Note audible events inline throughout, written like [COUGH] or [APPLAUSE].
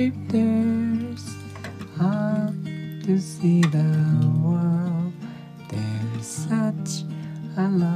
drifters out to see the world. There's such a lot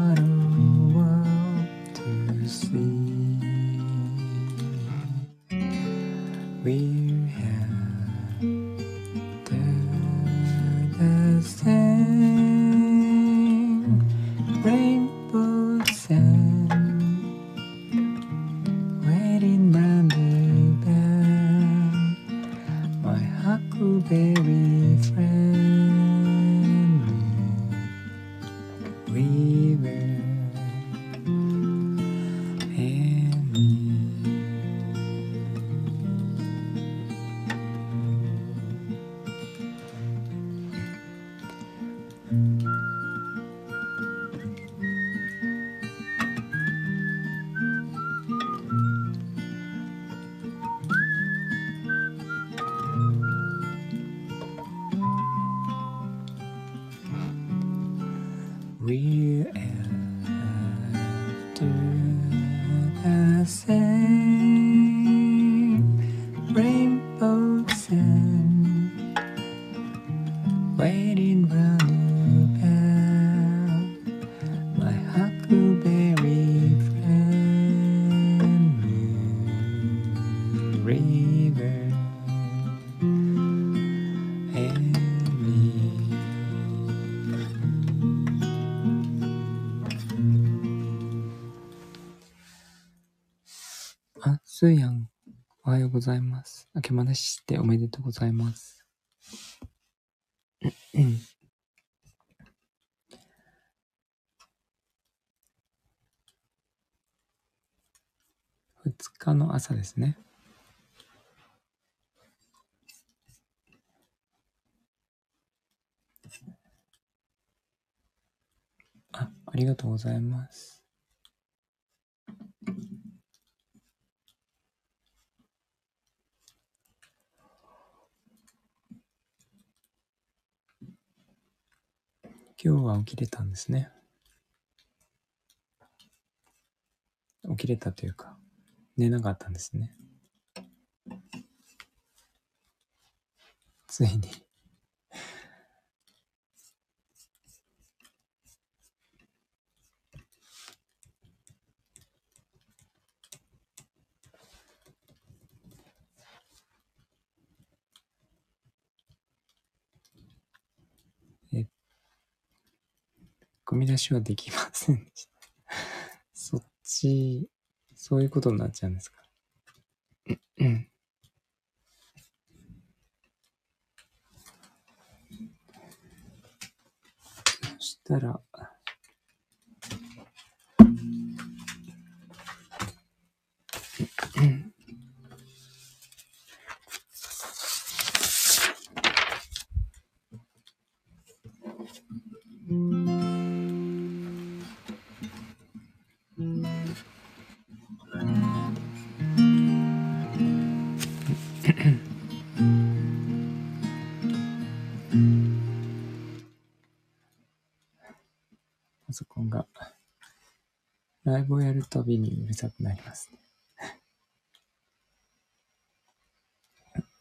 とうございます。うん二日の朝ですね。あ、ありがとうございます。今日は起きれたんですね。起きれたというか、寝なかったんですね。ついに。出しはできませんでした。そっち、そういうことになっちゃうんですか？うん。そしたら、ライブをやるたびにうるさくなりますね。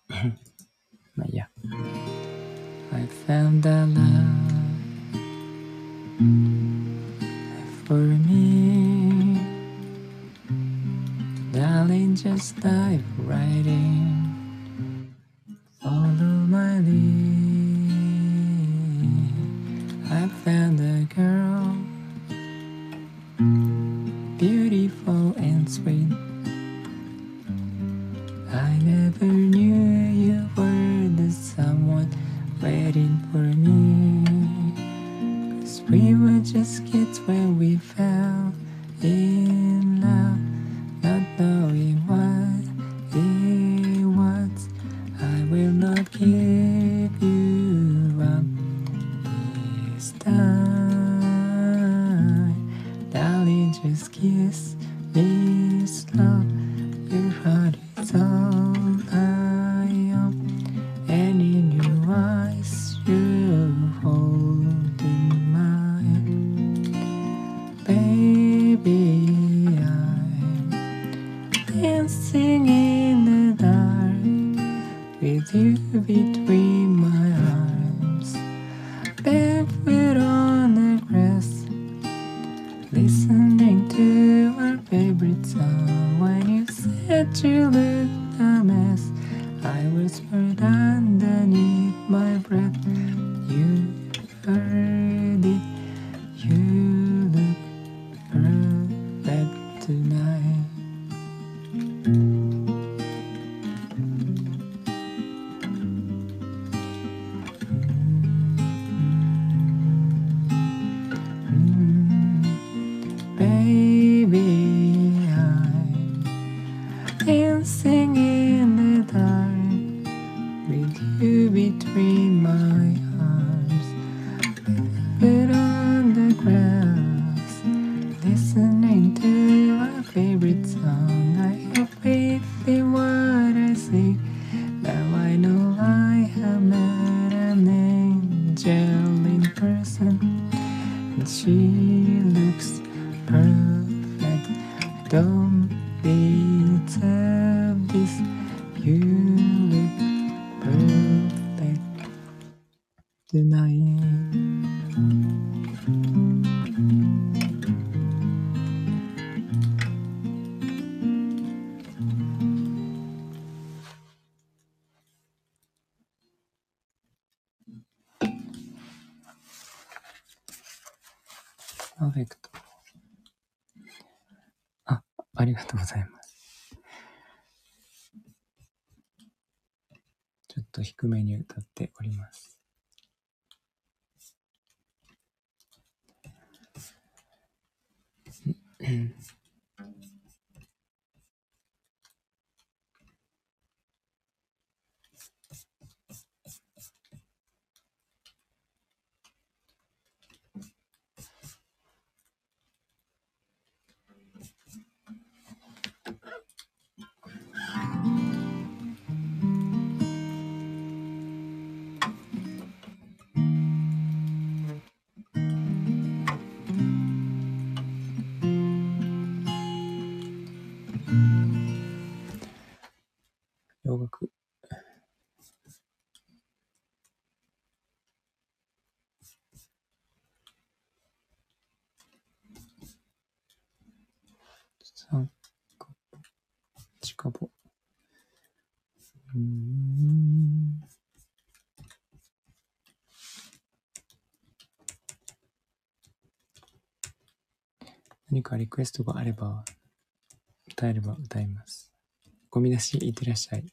[LAUGHS] まあいいや。I found a love and. I never You look perfect tonight. 曲目に歌っております。かリクエストがあれば、歌えれば歌います。ゴミ出し、いってらっしゃい。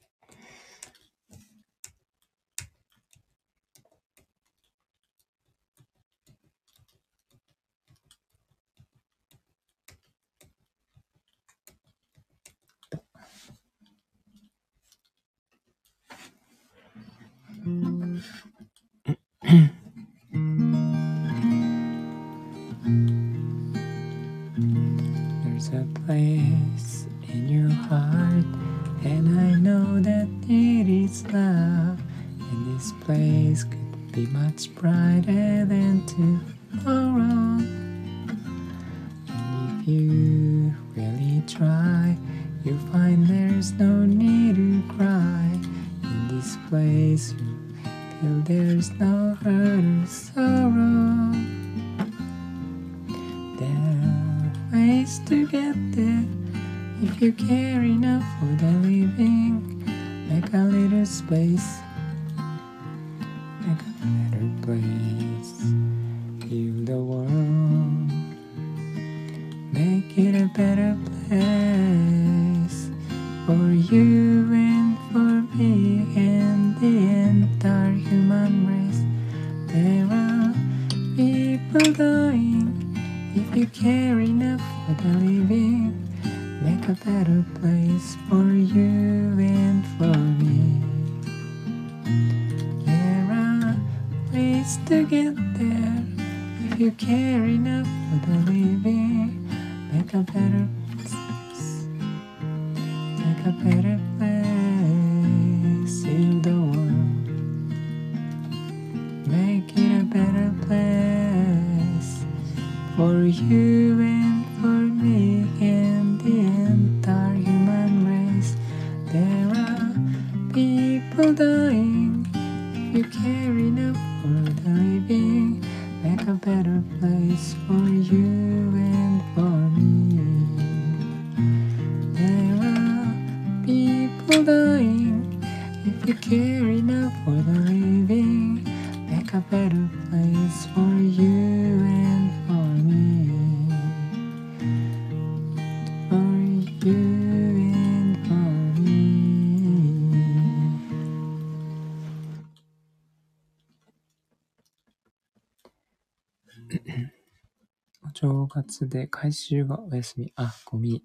正月で回収がお休み。あ、ゴミ。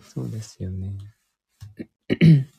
そうですよね。[LAUGHS]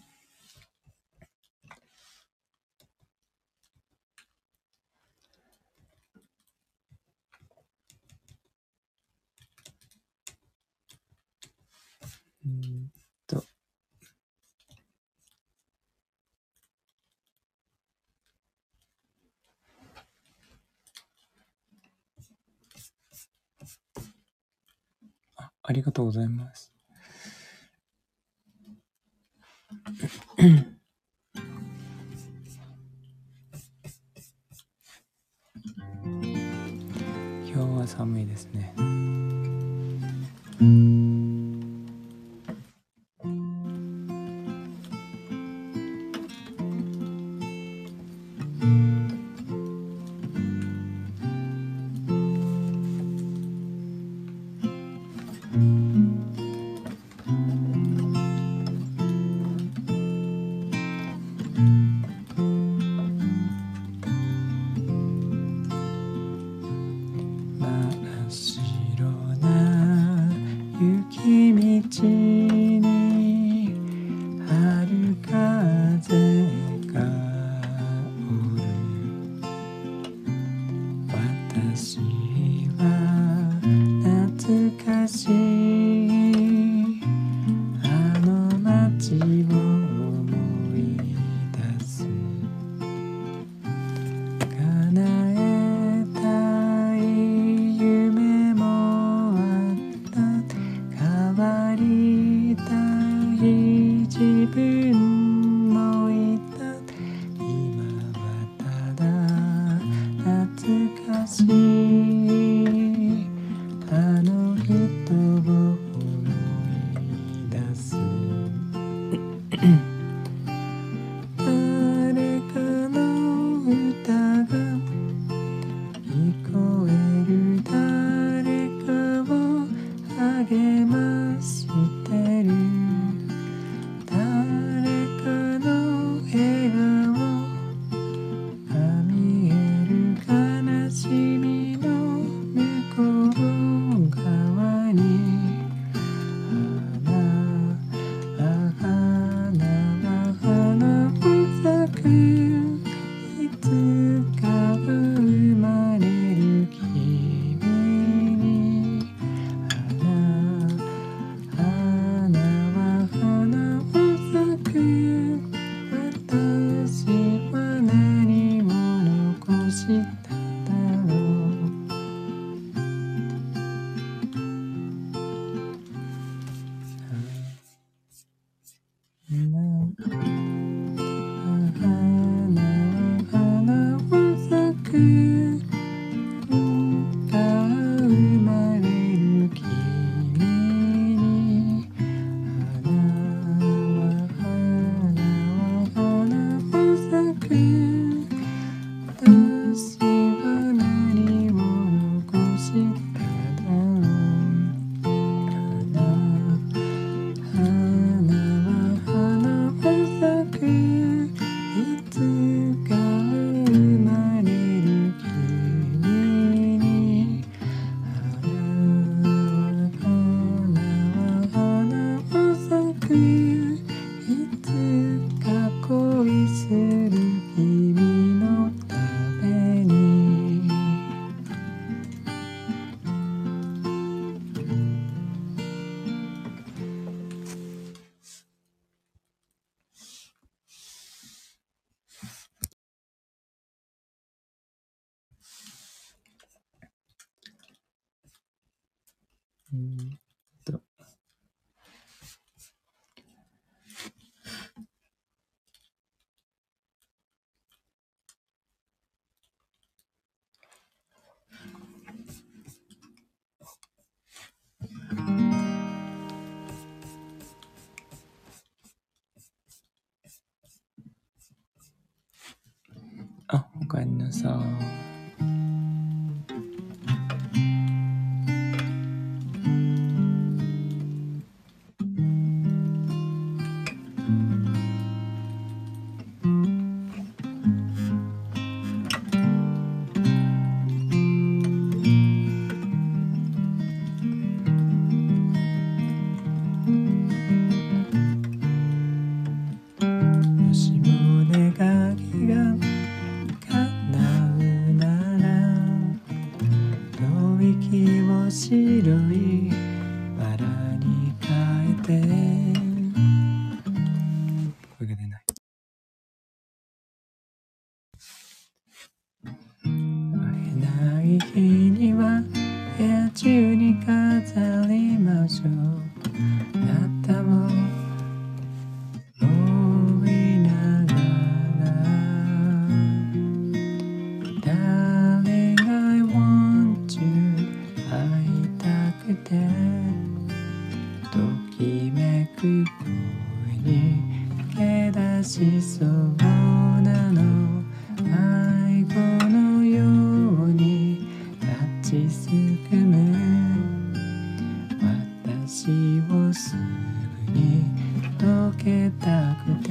あ、おかえりなさい。けたくて」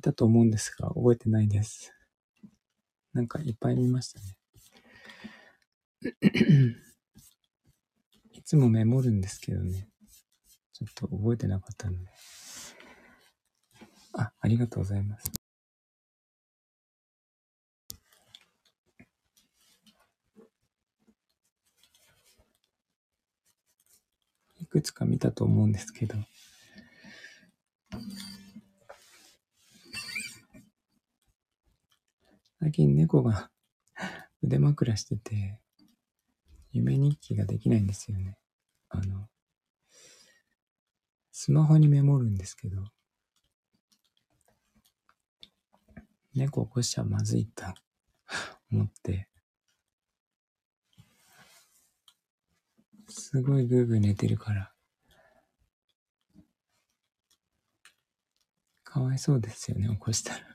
見たと思うんですが、覚えてないです。なんかいっぱい見ましたね。[COUGHS] いつもメモるんですけどね。ちょっと覚えてなかったので。あ、ありがとうございます。いくつか見たと思うんですけど。最近猫が [LAUGHS] 腕枕してて、夢日記ができないんですよね。あの、スマホにメモるんですけど、猫起こしちゃまずいと [LAUGHS] 思って、すごいグーグー寝てるから、かわいそうですよね、起こしたら。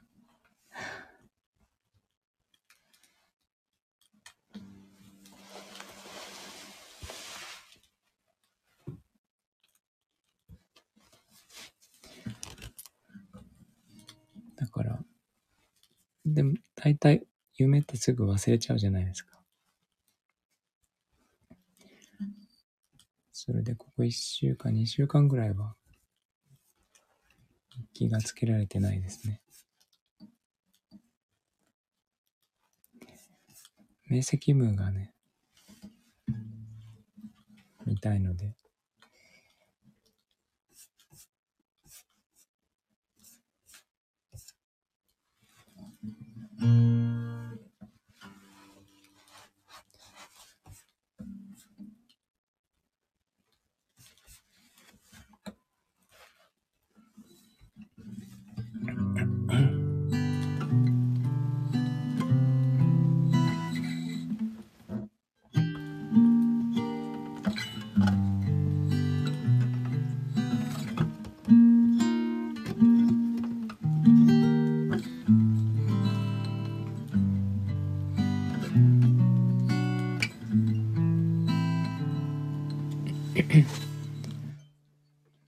だから、でも大体夢ってすぐ忘れちゃうじゃないですか。それでここ1週間、2週間ぐらいは気がつけられてないですね。明晰夢がね、見たいので、Música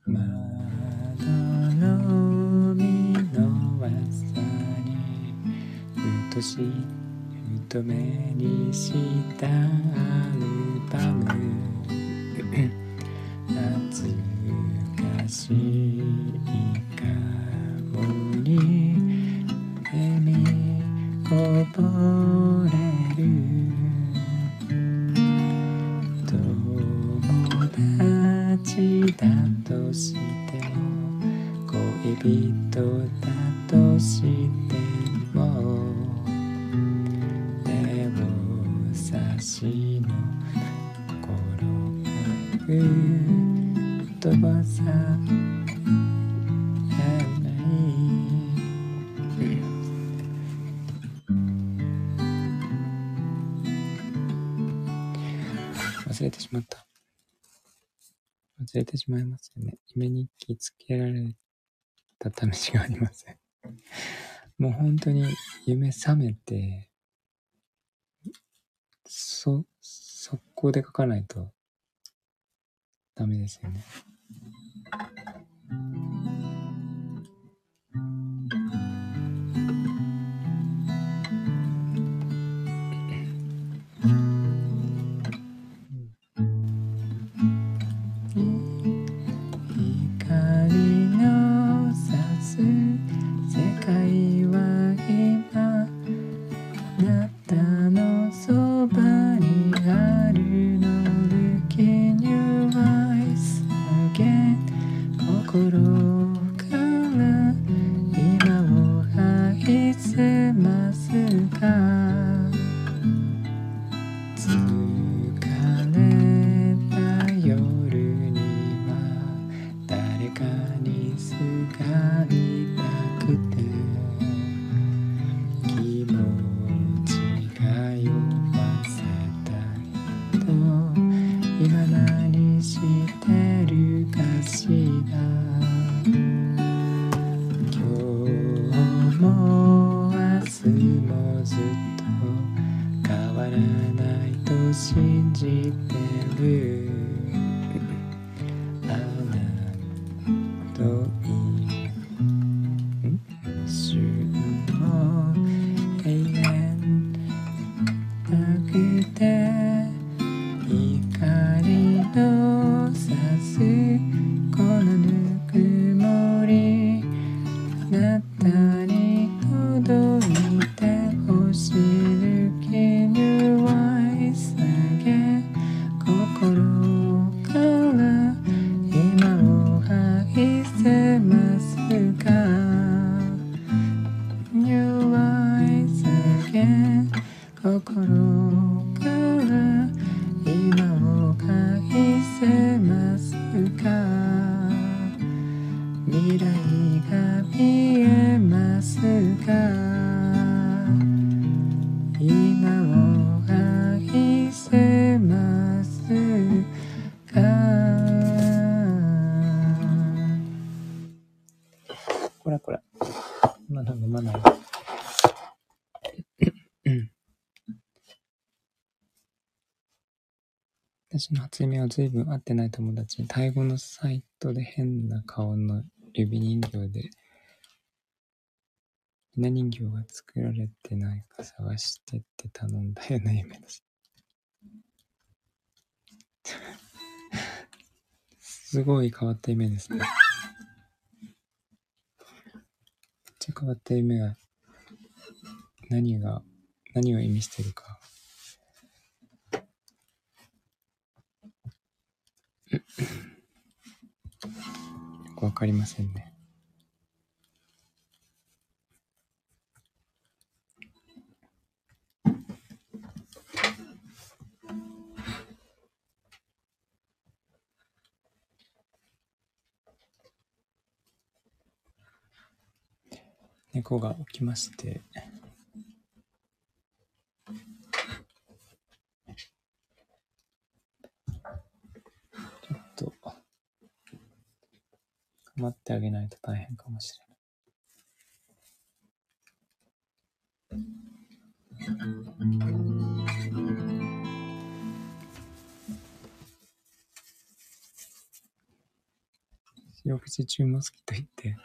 窓の海の朝にふとしふと目にしたてしまいますよね。夢日記つけられた試しがありません。[LAUGHS] もう本当に夢覚めて、そ、速攻で書かないとダメですよね。私の初夢は随分会ってない友達に、タイ語のサイトで変な顔の指人形で、ひな人形が作られてないか探してって頼んだような夢です。[LAUGHS] すごい変わった夢ですね。めっちゃ変わった夢が、何が、何を意味してるかよ [LAUGHS] くわかりませんね。猫が起きまして、待ってあげないと大変かもしれない。四口中モスキと言って、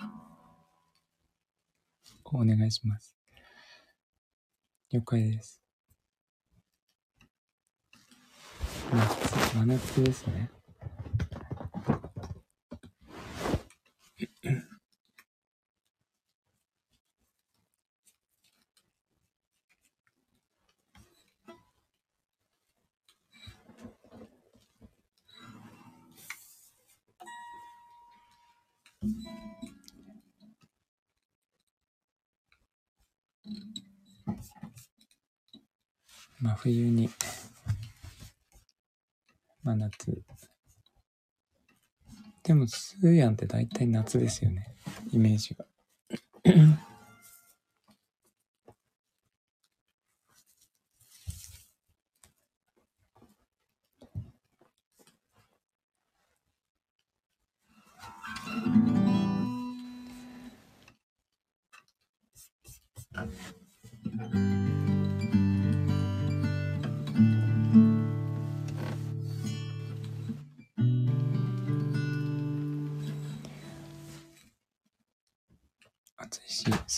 お願いします。了解です。夏、真夏ですね。真冬に、真夏。でも、スーヤンって大体夏ですよね。イメージが。[LAUGHS]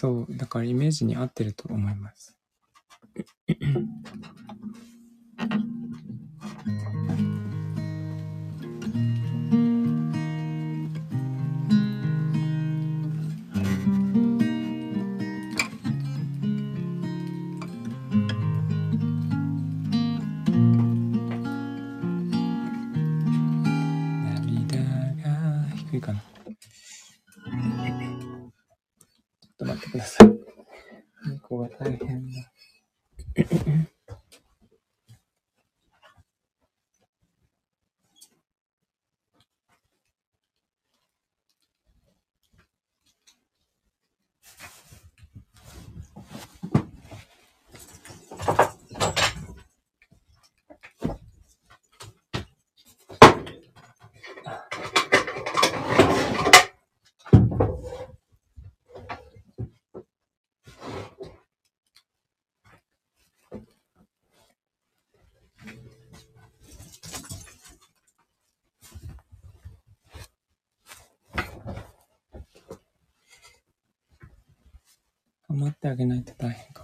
そう、だからイメージに合ってると思います。[LAUGHS] ってあげないと大変かも。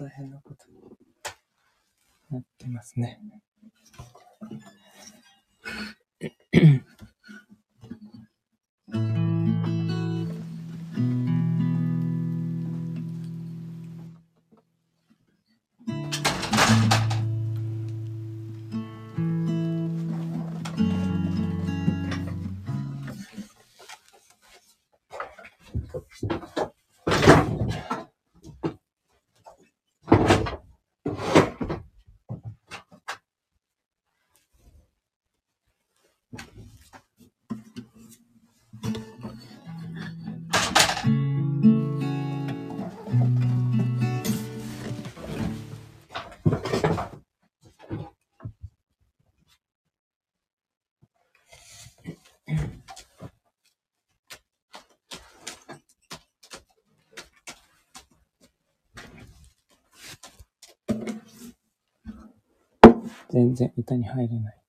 大変なことになってますね。全然歌に入れない。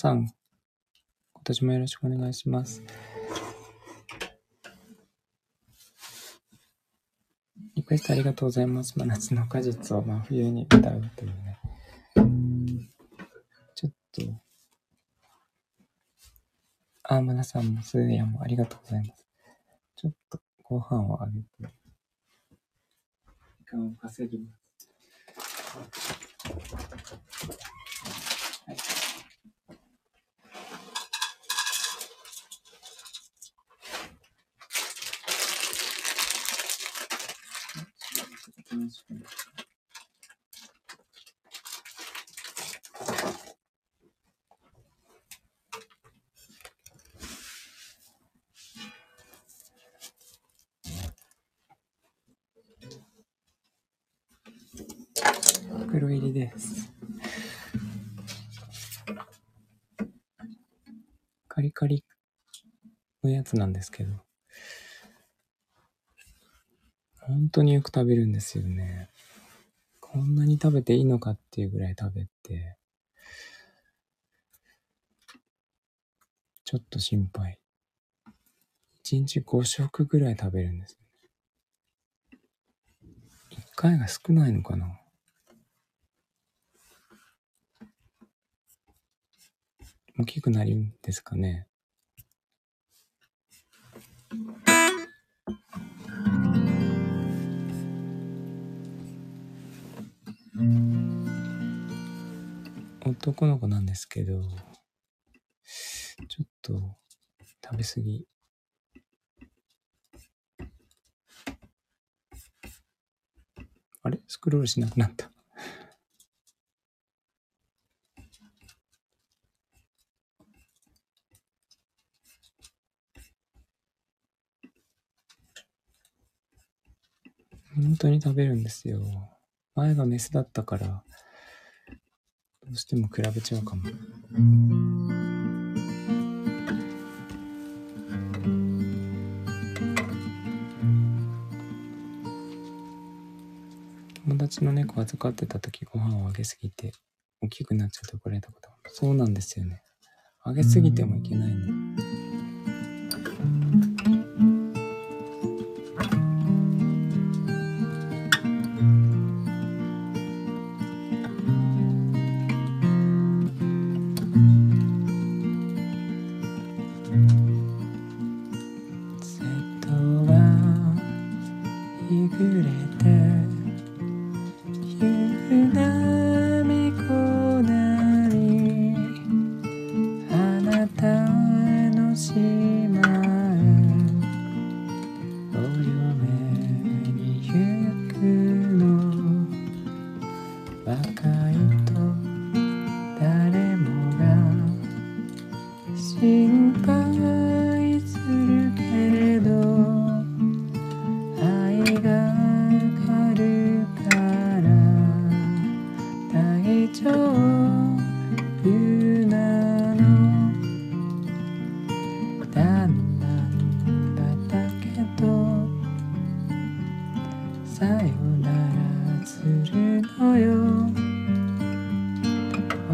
さん、今年もよろしくお願いします。リクエストありがとうございます。真夏の果実を真冬に歌うというね。ちょっと、あ、マナさんもスーヤもありがとうございます。ちょっとご飯をあげて、時間を稼ぎます。袋入りです。カリカリのやつなんですけど、本当によく食べるんですよね。こんなに食べていいのかっていうぐらい食べて、ちょっと心配。1日5食ぐらい食べるんです。1回が少ないのかな大きくなるんですかね男の子なんですけど、ちょっと食べ過ぎ。あれ？スクロールしなくなった。本当に食べるんですよ。前がメスだったから、どうしても比べちゃうかも。友達の猫預かってた時ご飯をあげすぎて大きくなっちゃって怒られたことそうなんですよね。あげすぎてもいけないの。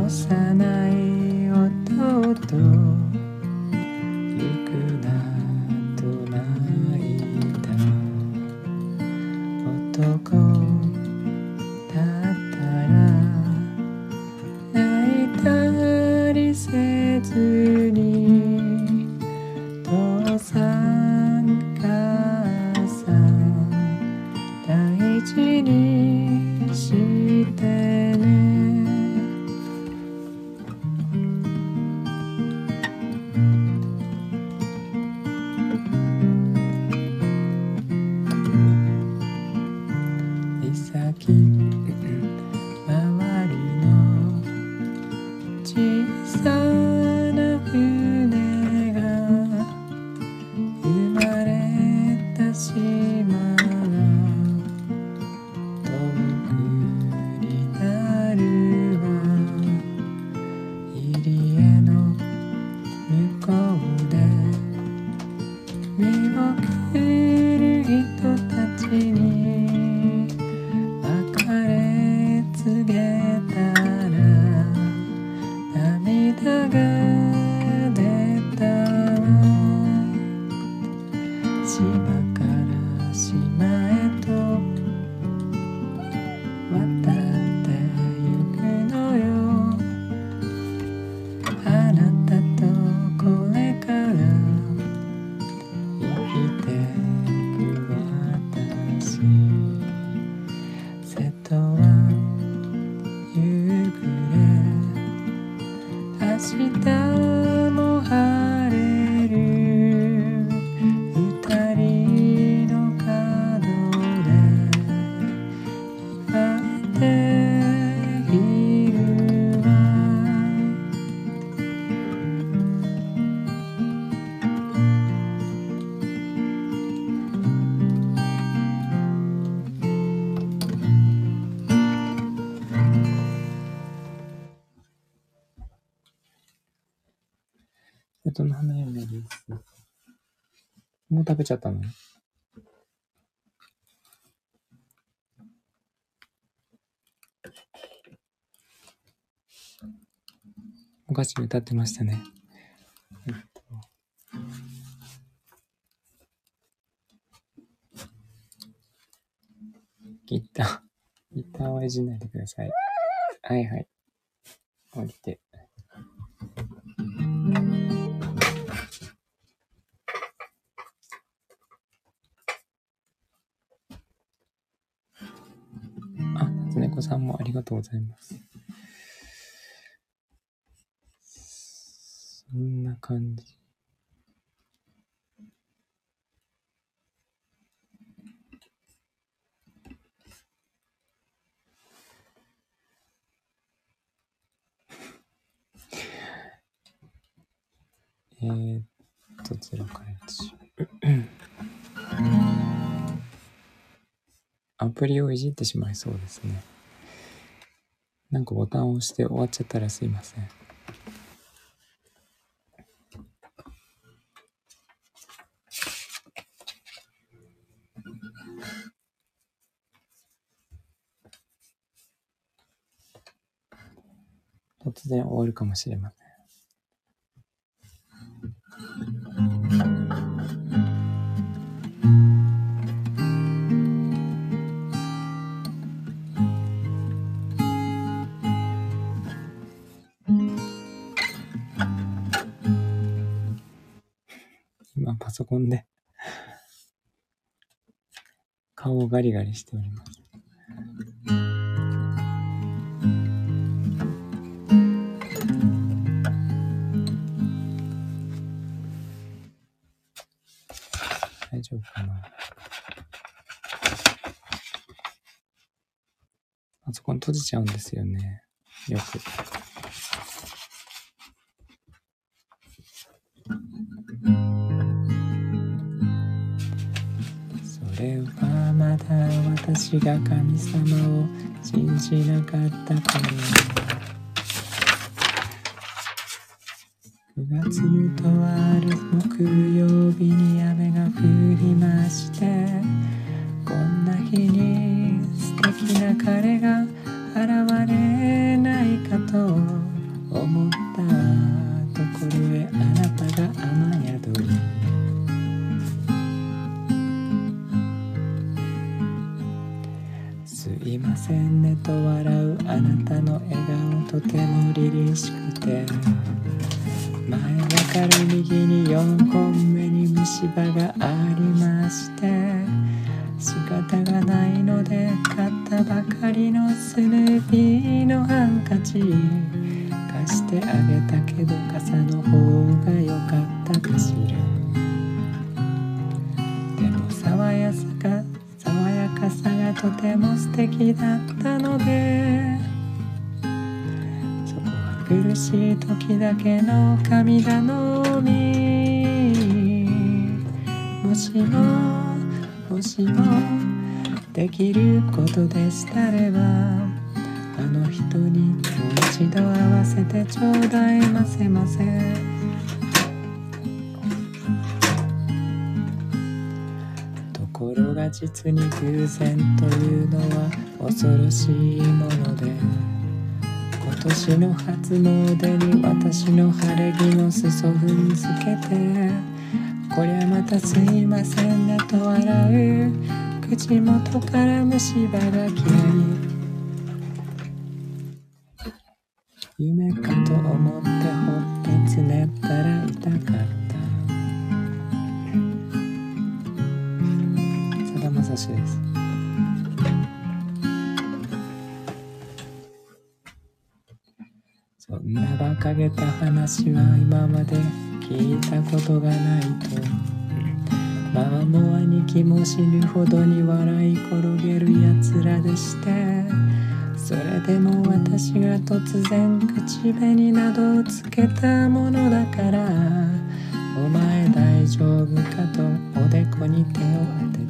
幼い弟もう食べちゃったの？お菓子歌ってましたね。ギター、ギターはいじんないでください。はいはい。降りて。さんもありがとうございます。そんな感じ。えー、どちらからやつアプリをいじってしまいそうですね。なんかボタンを押して終わっちゃったらすいません。突然終わるかもしれません。コンで顔をガリガリしております。大丈夫かなパソコン閉じちゃうんですよね。よく。私が神様を信じなかったから9月のとある木曜に偶然というのは恐ろしいもので今年の初詣に私の晴れ着の裾踏んづけてこりゃまたすいませんねと笑う口元から虫歯が消え夢かと思ってほっぺつねったら痛かった。さだまさしです。そんな馬鹿げた話は今まで聞いたことがないと。ママも兄貴も死ぬほどに笑い転げるやつらでしてそれでも私が突然口紅などをつけたものだからお前大丈夫かとおでこに手を当て。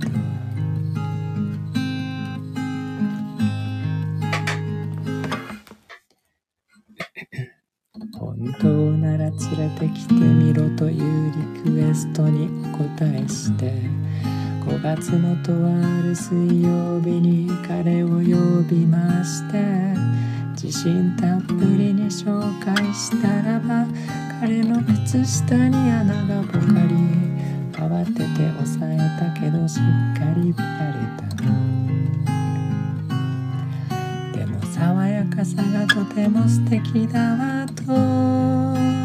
連れてきてみろというリクエストにお答えして5月のとある水曜日に彼を呼びまして自信たっぷりに紹介したらば彼の靴下に穴がぽかり慌てて押さえたけどしっかり見られた。でも爽やかさがとても素敵だわと。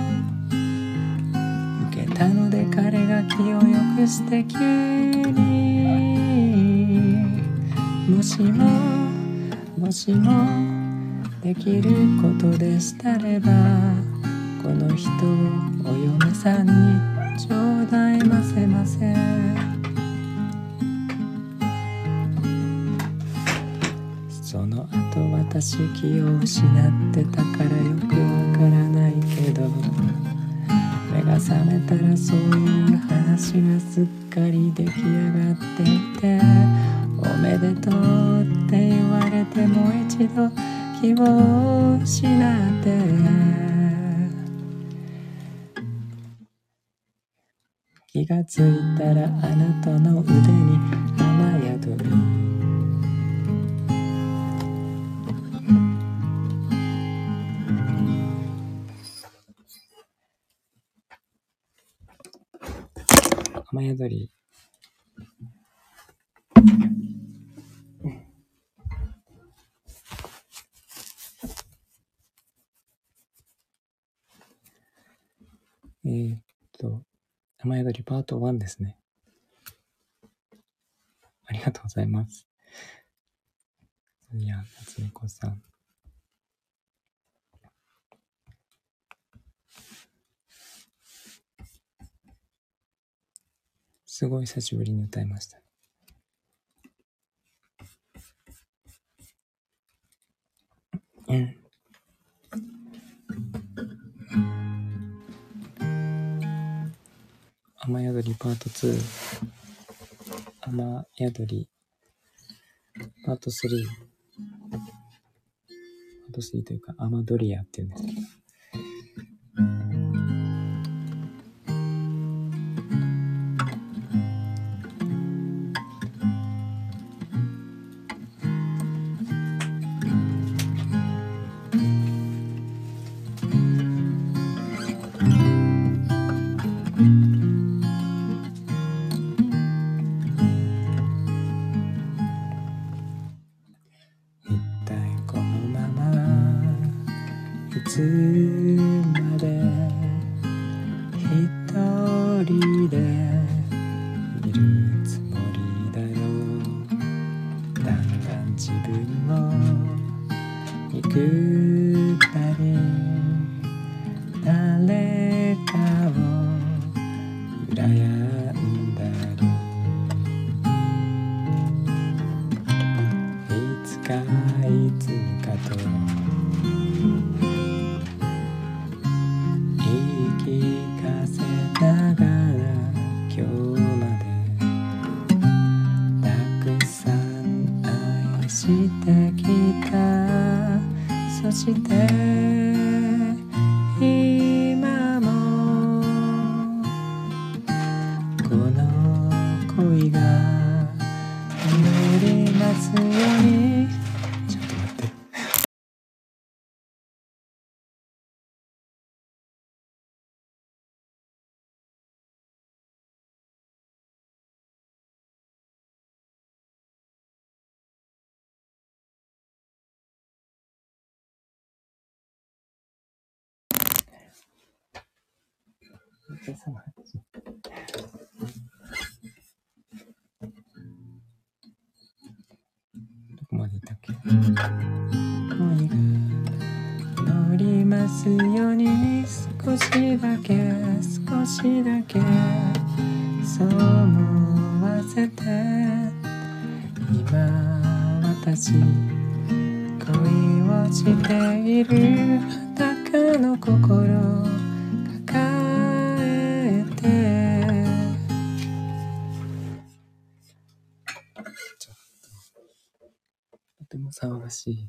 たので彼が気をよくして急にもしももしもできることでしたればこの人をお嫁さんにちょうだいませませその後私気を失ってたからよくわからないけど。目が覚めたらそういう話がすっかり出来上がっていておめでとうって言われてもう一度気を失って。気がついたらあなたの腕に雨宿りえー、っと雨宿りパート1ですね。ありがとうございます。いや、夏猫さん。すごい久しぶりに歌いました。うん。雨宿りパート2。雨宿りパート3。パート3というか、雨ドリアっていうんですけど。Goodbye. お父様どこまでいったっけ恋が乗りますように少しだけ少しだけそう思わせて今私恋をしている裸の心騒がしい。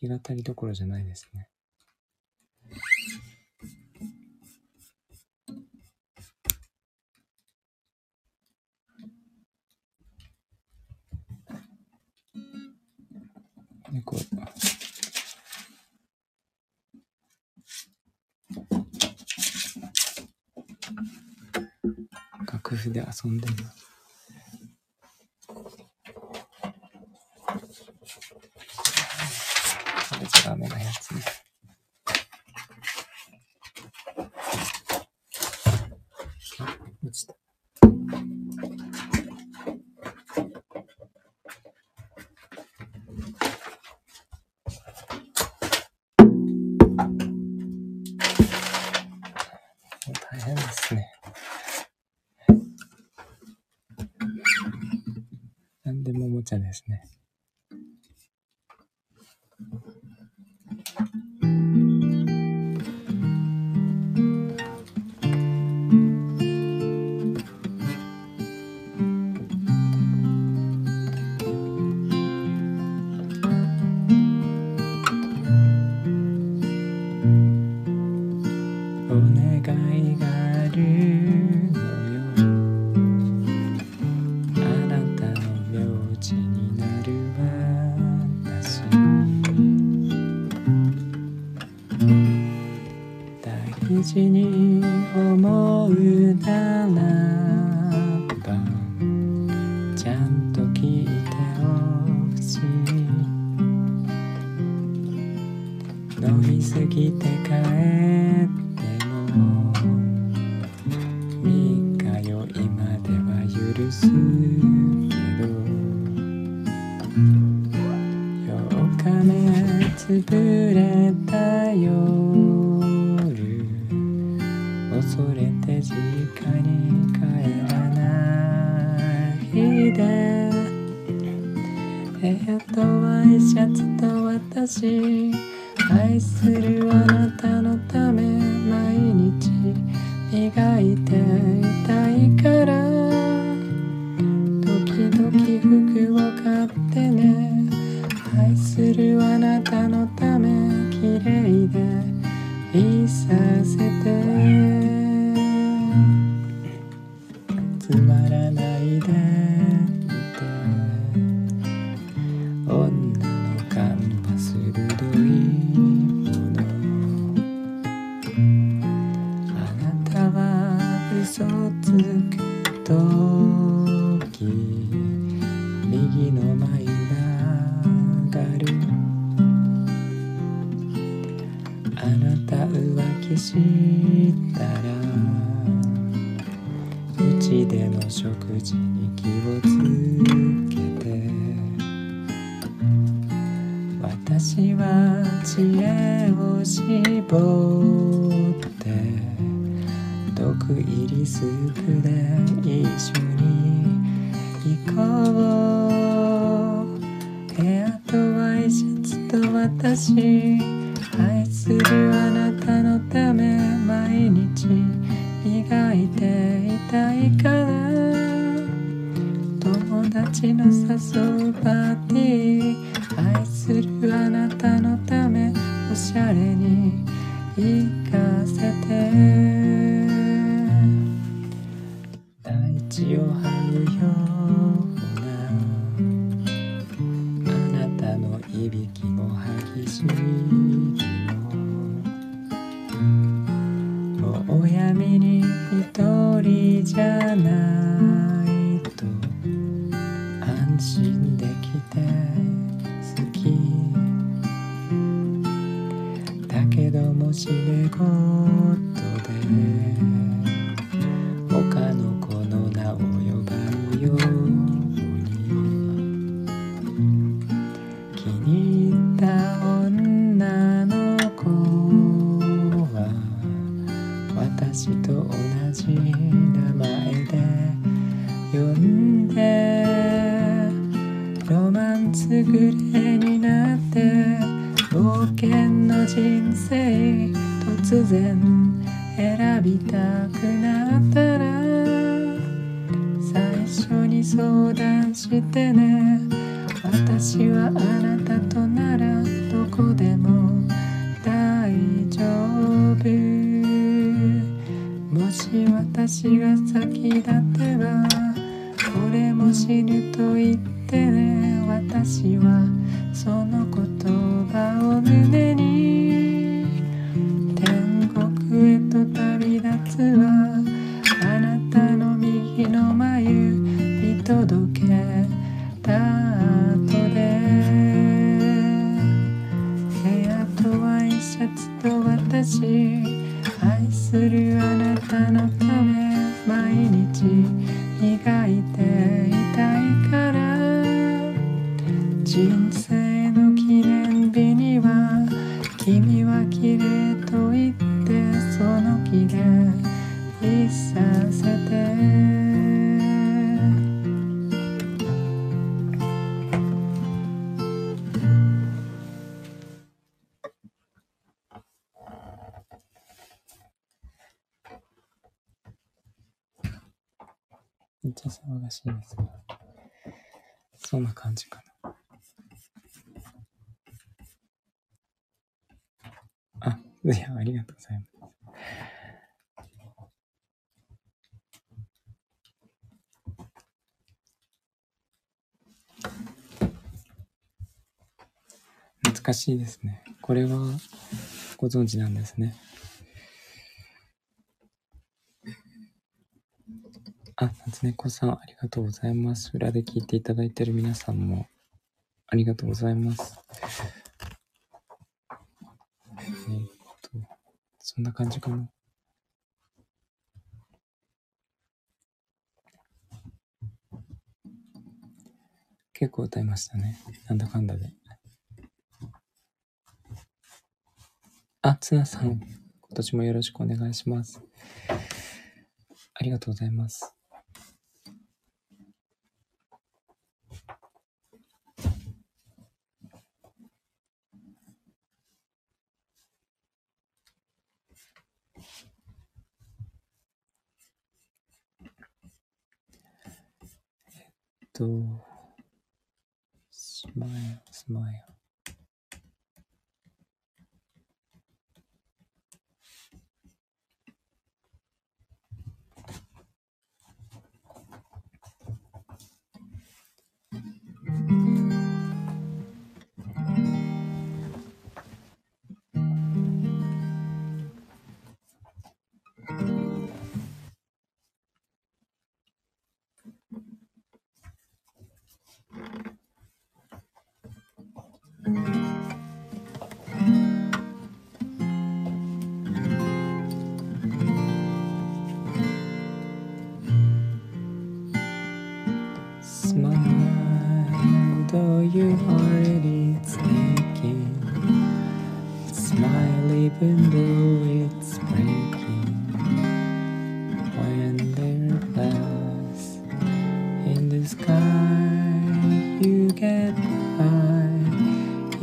日当たりどころじゃないですね。猫工夫で遊んでます。部屋とワイシャツと私愛するあなたのため毎日磨いてけどもしねことで。いやありがとうございます難しいですね。これはご存知なんですね。あ、夏猫さん、ありがとうございます。裏で聞いていただいている皆さんも、ありがとうございます。そんな感じかな。結構歌いましたね。なんだかんだで。あ、ツナさん、今年もよろしくお願いします。ありがとうございます。えっと、スマイル、スマイ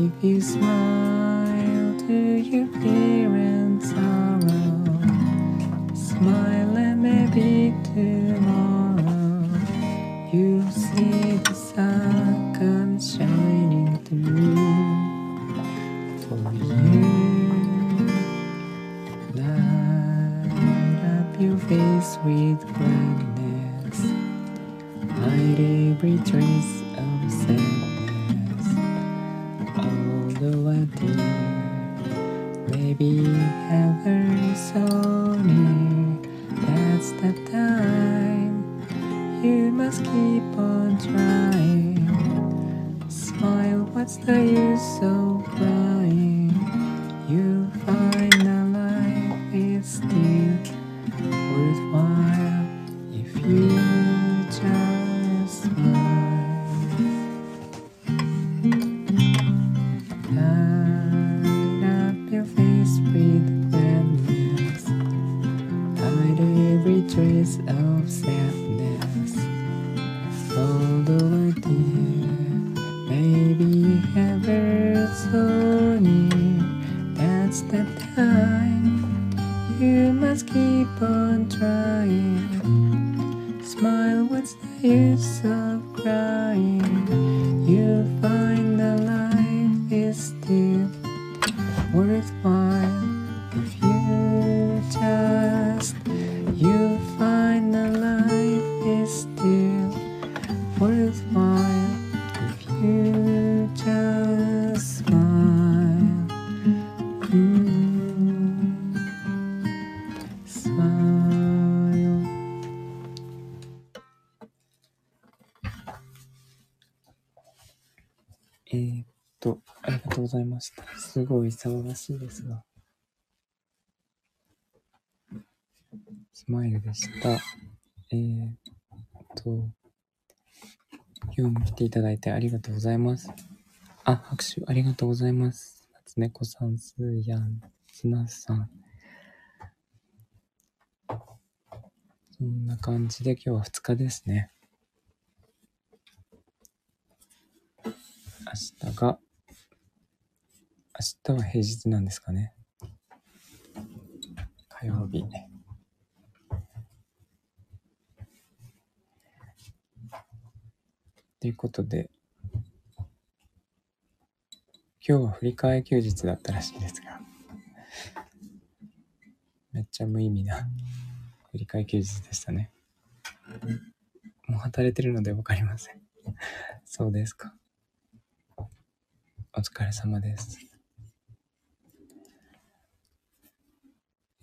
If you smile to your fear and sorrow, smile ごい騒がしいですが。スマイルでした。えー、っと、今日も来ていただいてありがとうございます。あ、拍手ありがとうございます。夏猫さん、すーやん、つなさん。そんな感じで今日は2日ですね。明日が、明日は平日なんですかね。火曜日。ということで、今日は振り替え休日だったらしいですが、めっちゃ無意味な振り替え休日でしたね。もう働いてるのでわかりません。そうですか。お疲れ様です。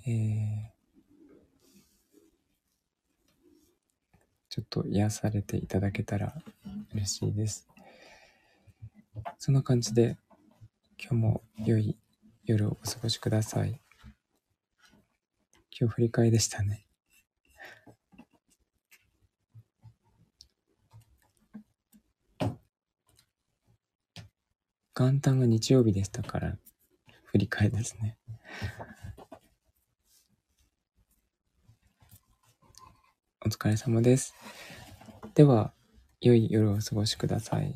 えー、ちょっと癒されていただけたら嬉しいです。そんな感じで、今日も良い夜をお過ごしください。今日振り替えでしたね。元旦が日曜日でしたから、振り替えですね。疲れ様です。では、良い夜をお過ごしください。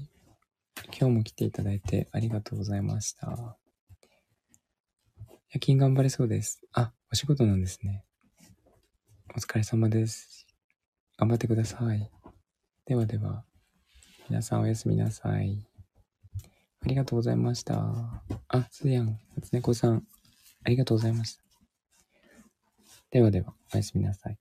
今日も来ていただいてありがとうございました。夜勤頑張れそうです。あ、お仕事なんですね。お疲れ様です。頑張ってください。ではでは、皆さんおやすみなさい。ありがとうございました。あ、すやん、夏猫さん、ありがとうございました。ではでは、おやすみなさい。